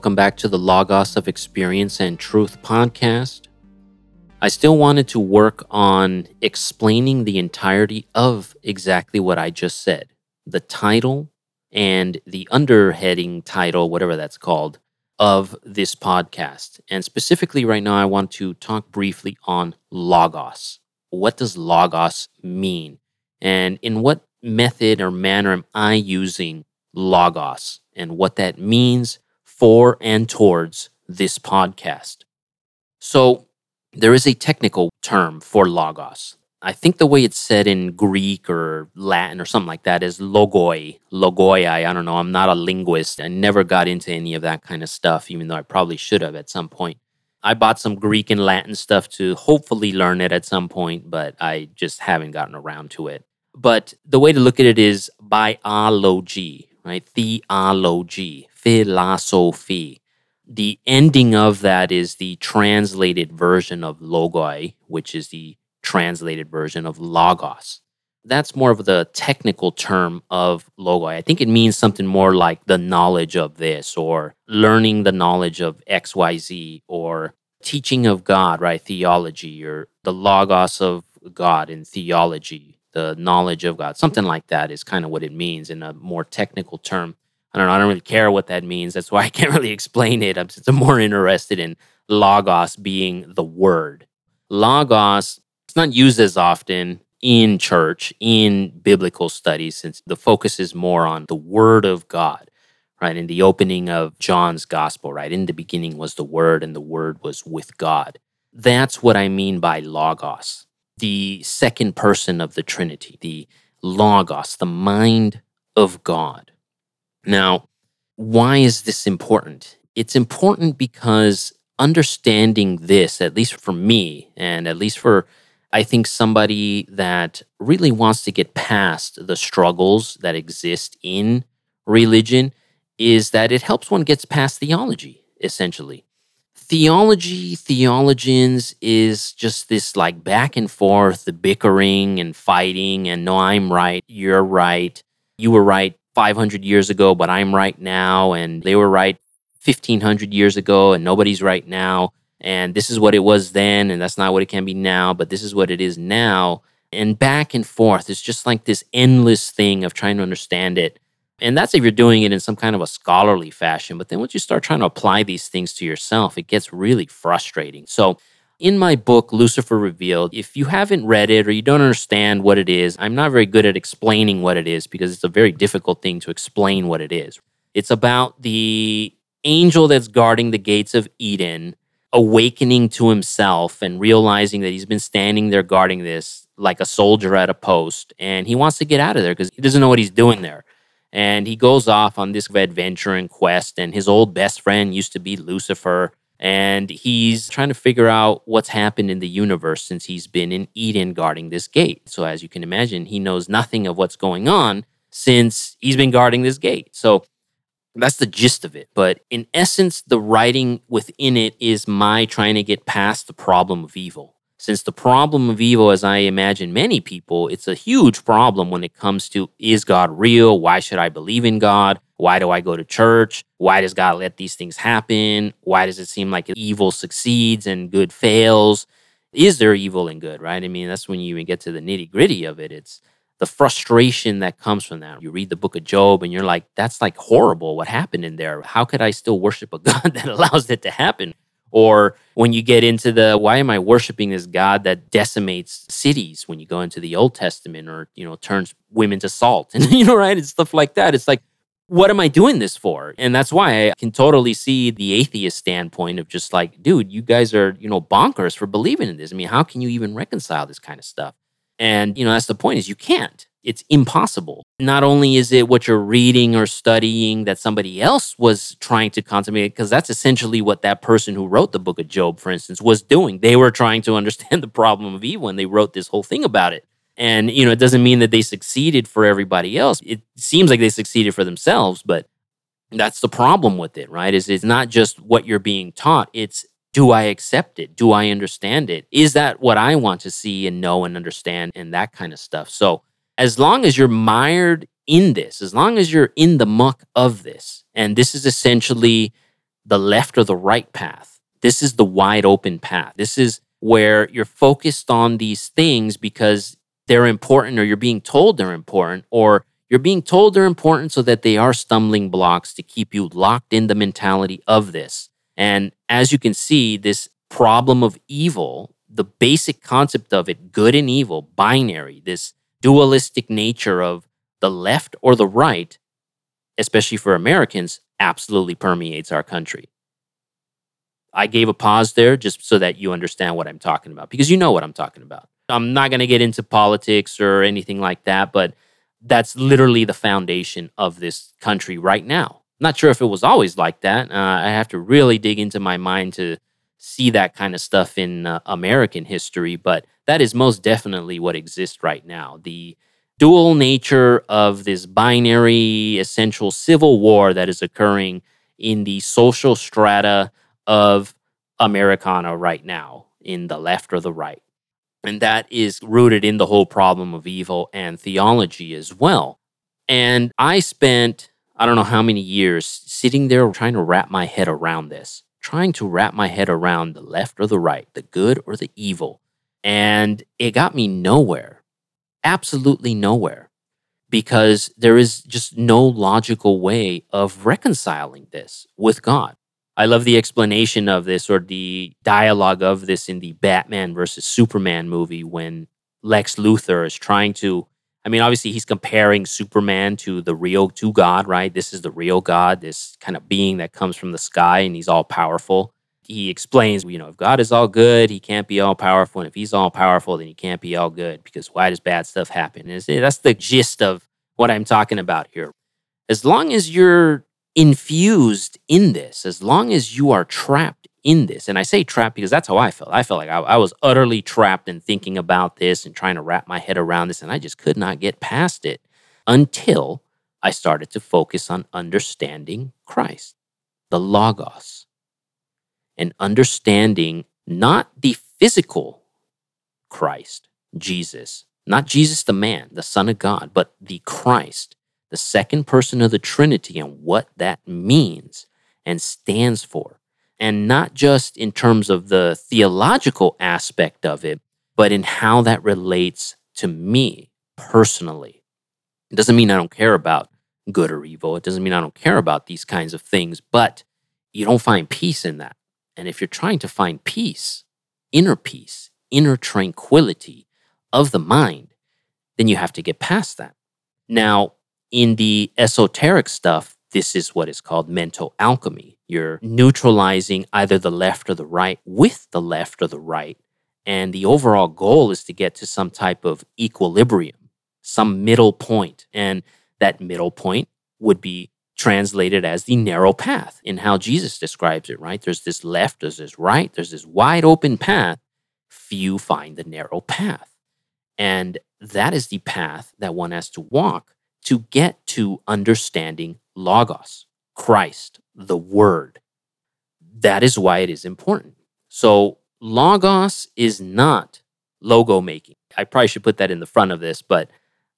Welcome back to the Logos of Experience and Truth podcast. I still wanted to work on explaining the entirety of exactly what I just said the title and the underheading title, whatever that's called, of this podcast. And specifically, right now, I want to talk briefly on Logos. What does Logos mean? And in what method or manner am I using Logos and what that means for and towards this podcast? So, there is a technical term for logos. I think the way it's said in Greek or Latin or something like that is logoi, logoi. I don't know. I'm not a linguist. I never got into any of that kind of stuff, even though I probably should have at some point. I bought some Greek and Latin stuff to hopefully learn it at some point, but I just haven't gotten around to it. But the way to look at it is biology, right? Theology, philosophy the ending of that is the translated version of logoi, which is the translated version of logos. That's more of the technical term of logoi. I think it means something more like the knowledge of this or learning the knowledge of XYZ or teaching of God, right? Theology or the logos of God in theology, the knowledge of God. Something like that is kind of what it means in a more technical term. I don't know. I don't really care what that means. That's why I can't really explain it. I'm, I'm more interested in logos being the word. Logos, it's not used as often in church, in biblical studies, since the focus is more on the word of God, right? In the opening of John's gospel, right? In the beginning was the word, and the word was with God. That's what I mean by logos, the second person of the Trinity, the logos, the mind of God. Now, why is this important? It's important because understanding this, at least for me, and at least for I think somebody that really wants to get past the struggles that exist in religion, is that it helps one gets past theology, essentially. Theology, theologians is just this like back and forth, the bickering and fighting, and no, I'm right, you're right, you were right, 500 years ago, but I'm right now. And they were right 1500 years ago, and nobody's right now. And this is what it was then, and that's not what it can be now, but this is what it is now. And back and forth. It's just like this endless thing of trying to understand it. And that's if you're doing it in some kind of a scholarly fashion. But then once you start trying to apply these things to yourself, it gets really frustrating. So in my book, Lucifer Revealed, if you haven't read it or you don't understand what it is, I'm not very good at explaining what it is because it's a very difficult thing to explain what it is. It's about the angel that's guarding the gates of Eden awakening to himself and realizing that he's been standing there guarding this like a soldier at a post and he wants to get out of there because he doesn't know what he's doing there. And he goes off on this adventure and quest, and his old best friend used to be Lucifer and he's trying to figure out what's happened in the universe since he's been in Eden guarding this gate. So, as you can imagine, he knows nothing of what's going on since he's been guarding this gate. So, that's the gist of it. But in essence, the writing within it is my trying to get past the problem of evil. Since the problem of evil, as I imagine many people, it's a huge problem when it comes to is God real? Why should I believe in God? Why do I go to church? Why does God let these things happen? Why does it seem like evil succeeds and good fails? Is there evil and good, right? I mean, that's when you even get to the nitty gritty of it. It's the frustration that comes from that. You read the book of Job and you're like, that's like horrible what happened in there. How could I still worship a God that allows it to happen? Or when you get into the why am I worshiping this God that decimates cities when you go into the Old Testament or, you know, turns women to salt and, you know, right? And stuff like that. It's like, what am I doing this for? And that's why I can totally see the atheist standpoint of just like, dude, you guys are, you know, bonkers for believing in this. I mean, how can you even reconcile this kind of stuff? And, you know, that's the point is you can't. It's impossible. Not only is it what you're reading or studying that somebody else was trying to consummate, because that's essentially what that person who wrote the book of Job, for instance, was doing. They were trying to understand the problem of evil and they wrote this whole thing about it. And, you know, it doesn't mean that they succeeded for everybody else. It seems like they succeeded for themselves, but that's the problem with it, right? Is it's not just what you're being taught, it's do I accept it? Do I understand it? Is that what I want to see and know and understand and that kind of stuff? So, as long as you're mired in this, as long as you're in the muck of this, and this is essentially the left or the right path. This is the wide open path. This is where you're focused on these things because they're important or you're being told they're important or you're being told they're important so that they are stumbling blocks to keep you locked in the mentality of this. And as you can see, this problem of evil, the basic concept of it, good and evil, binary, this dualistic nature of the left or the right, especially for Americans, absolutely permeates our country. I gave a pause there just so that you understand what I'm talking about because you know what I'm talking about. I'm not going to get into politics or anything like that, but that's literally the foundation of this country right now. Not sure if it was always like that. Uh, I have to really dig into my mind to see that kind of stuff in uh, American history, but that is most definitely what exists right now. The dual nature of this binary essential civil war that is occurring in the social strata of Americana right now, in the left or the right. And that is rooted in the whole problem of evil and theology as well. And I spent, I don't know how many years, sitting there trying to wrap my head around this, trying to wrap my head around the left or the right, the good or the evil. And it got me nowhere, absolutely nowhere, because there is just no logical way of reconciling this with God. I love the explanation of this or the dialogue of this in the Batman versus Superman movie when Lex Luthor is trying to. I mean, obviously, he's comparing Superman to the real, to God, right? This is the real God, this kind of being that comes from the sky and he's all powerful. He explains, you know, if God is all good, he can't be all powerful. And if he's all powerful, then he can't be all good because why does bad stuff happen? And that's the gist of what I'm talking about here. As long as you're infused in this, as long as you are trapped in this, and I say trapped because that's how I felt. I felt like I, I, was utterly trapped in thinking about this and trying to wrap my head around this, and I just could not get past it until I started to focus on understanding Christ, the Logos, and understanding not the physical Christ, Jesus, not Jesus the man, the Son of God, but the Christ, the second person of the Trinity and what that means and stands for. And not just in terms of the theological aspect of it, but in how that relates to me personally. It doesn't mean I don't care about good or evil. It doesn't mean I don't care about these kinds of things, but you don't find peace in that. And if you're trying to find peace, inner peace, inner tranquility of the mind, then you have to get past that. Now, in the esoteric stuff, this is what is called mental alchemy. You're neutralizing either the left or the right with the left or the right. And the overall goal is to get to some type of equilibrium, some middle point. And that middle point would be translated as the narrow path in how Jesus describes it, right? There's this left, there's this right, there's this wide open path. Few find the narrow path. And that is the path that one has to walk to get to understanding Logos, Christ, the Word. That is why it is important. So, Logos is not logo making. I probably should put that in the front of this, but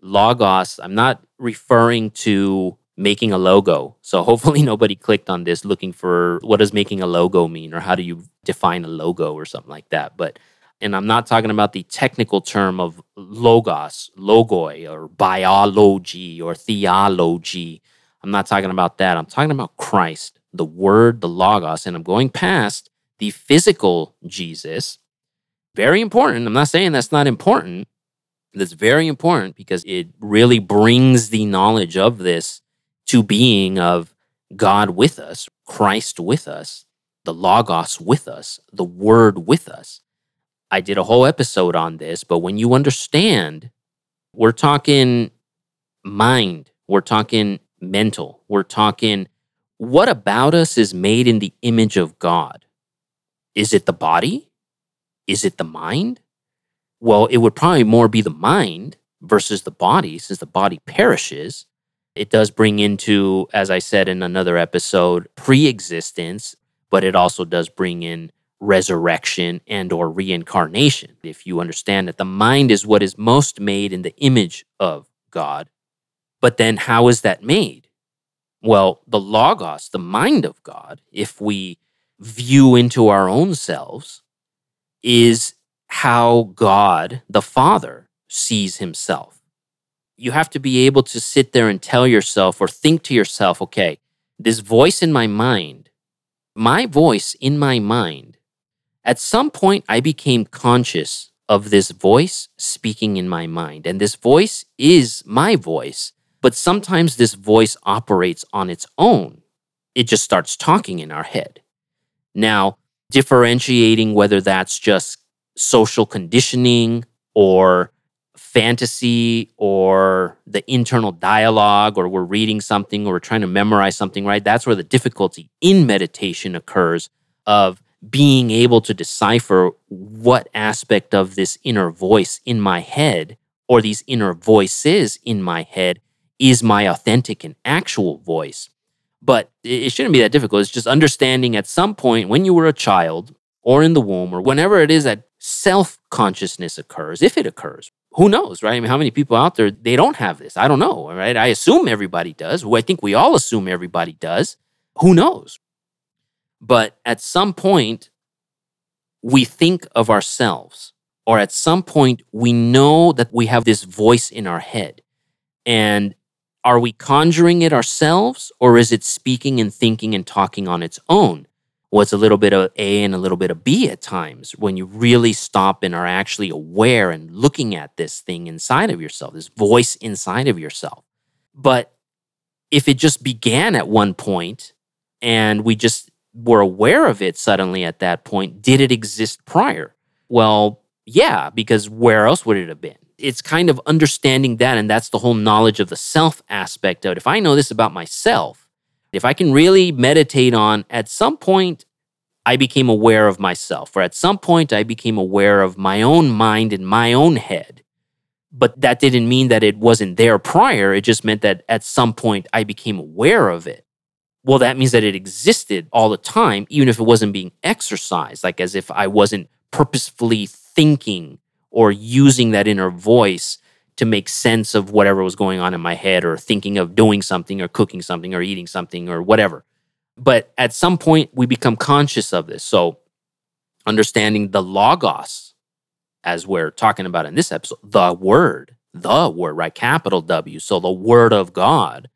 Logos, I'm not referring to making a logo. So hopefully nobody clicked on this looking for what does making a logo mean or how do you define a logo or something like that. But and I'm not talking about the technical term of logos, logoi, or biology or theology. I'm not talking about that. I'm talking about Christ, the Word, the Logos, and I'm going past the physical Jesus. Very important. I'm not saying that's not important. That's very important because it really brings the knowledge of this to being of God with us, Christ with us, the Logos with us, the Word with us. I did a whole episode on this, but when you understand, we're talking mind, we're talking mental, we're talking what about us is made in the image of God? Is it the body? Is it the mind? Well, it would probably more be the mind versus the body, since the body perishes. It does bring into, as I said in another episode, pre existence, but it also does bring in resurrection and or reincarnation if you understand that the mind is what is most made in the image of god but then how is that made Well, the Logos, the mind of God, if we view into our own selves, is how God, the Father, sees himself. You have to be able to sit there and tell yourself or think to yourself, okay, this voice in my mind, my voice in my mind, at some point I became conscious of this voice speaking in my mind. And this voice is my voice, but sometimes this voice operates on its own. It just starts talking in our head. Now, differentiating whether that's just social conditioning or fantasy or the internal dialogue or we're reading something or we're trying to memorize something, right? That's where the difficulty in meditation occurs of being able to decipher what aspect of this inner voice in my head or these inner voices in my head is my authentic and actual voice. But it shouldn't be that difficult. It's just understanding at some point when you were a child or in the womb or whenever it is that self consciousness occurs, if it occurs. Who knows, right? I mean, how many people out there they don't have this? I don't know, right? I assume everybody does. I think we all assume everybody does. Who knows? But at some point, we think of ourselves, or at some point, we know that we have this voice in our head. And are we conjuring it ourselves, or is it speaking and thinking and talking on its own? Well, it's a little bit of A and a little bit of B at times when you really stop and are actually aware and looking at this thing inside of yourself, this voice inside of yourself. But if it just began at one point and we just were aware of it suddenly at that point, did it exist prior? Well, yeah, because where else would it have been? It's kind of understanding that, and that's the whole knowledge of the self aspect of it. If I know this about myself, if I can really meditate on at some point, I became aware of myself, or at some point, I became aware of my own mind and my own head. But that didn't mean that it wasn't there prior. It just meant that at some point, I became aware of it well, that means that it existed all the time, even if it wasn't being exercised, like as if I wasn't purposefully thinking or using that inner voice to make sense of whatever was going on in my head or thinking of doing something or cooking something or eating something or whatever. But at some point, we become conscious of this. So, understanding the logos, as we're talking about in this episode, the word, the word, right? Capital W. So, the word of God,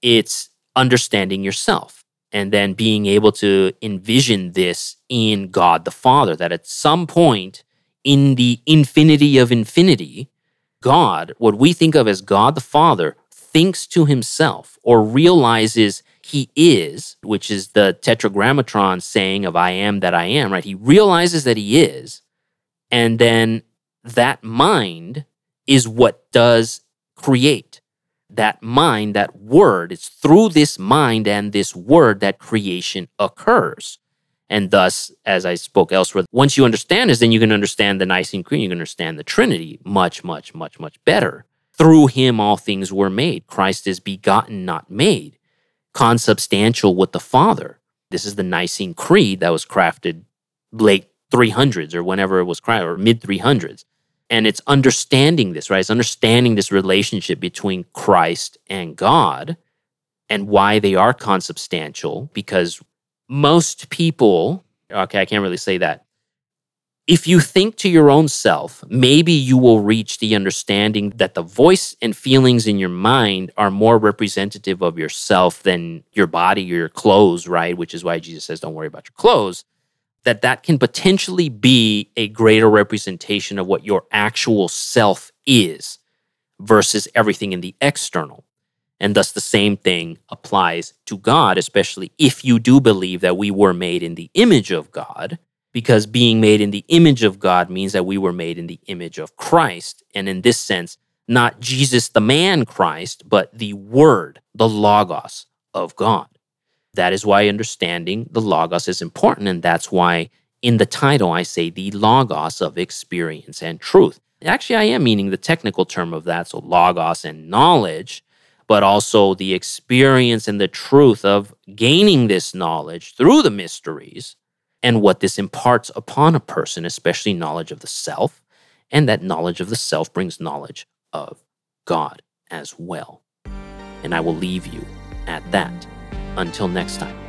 it's understanding yourself and then being able to envision this in God the Father, that at some point in the infinity of infinity, God, what we think of as God the Father, thinks to himself or realizes he is, which is the tetragrammaton saying of I am that I am, right? He realizes that he is. And then that mind is what does create that mind, that word, it's through this mind and this word that creation occurs. And thus, as I spoke elsewhere, once you understand this, then you can understand the Nicene Creed, you can understand the Trinity much, much, much, much better. Through him, all things were made. Christ is begotten, not made, consubstantial with the Father. This is the Nicene Creed that was crafted late 300s or whenever it was crafted, or mid 300s. And it's understanding this, right? It's understanding this relationship between Christ and God and why they are consubstantial because most people, okay, I can't really say that. If you think to your own self, maybe you will reach the understanding that the voice and feelings in your mind are more representative of yourself than your body or your clothes, right? Which is why Jesus says, don't worry about your clothes that that can potentially be a greater representation of what your actual self is versus everything in the external. And thus, the same thing applies to God, especially if you do believe that we were made in the image of God, because being made in the image of God means that we were made in the image of Christ. And in this sense, not Jesus, the man Christ, but the Word, the Logos of God. That is why understanding the Logos is important. And that's why in the title I say the Logos of experience and truth. Actually, I am meaning the technical term of that. So, Logos and knowledge, but also the experience and the truth of gaining this knowledge through the mysteries and what this imparts upon a person, especially knowledge of the self. And that knowledge of the self brings knowledge of God as well. And I will leave you at that. Until next time.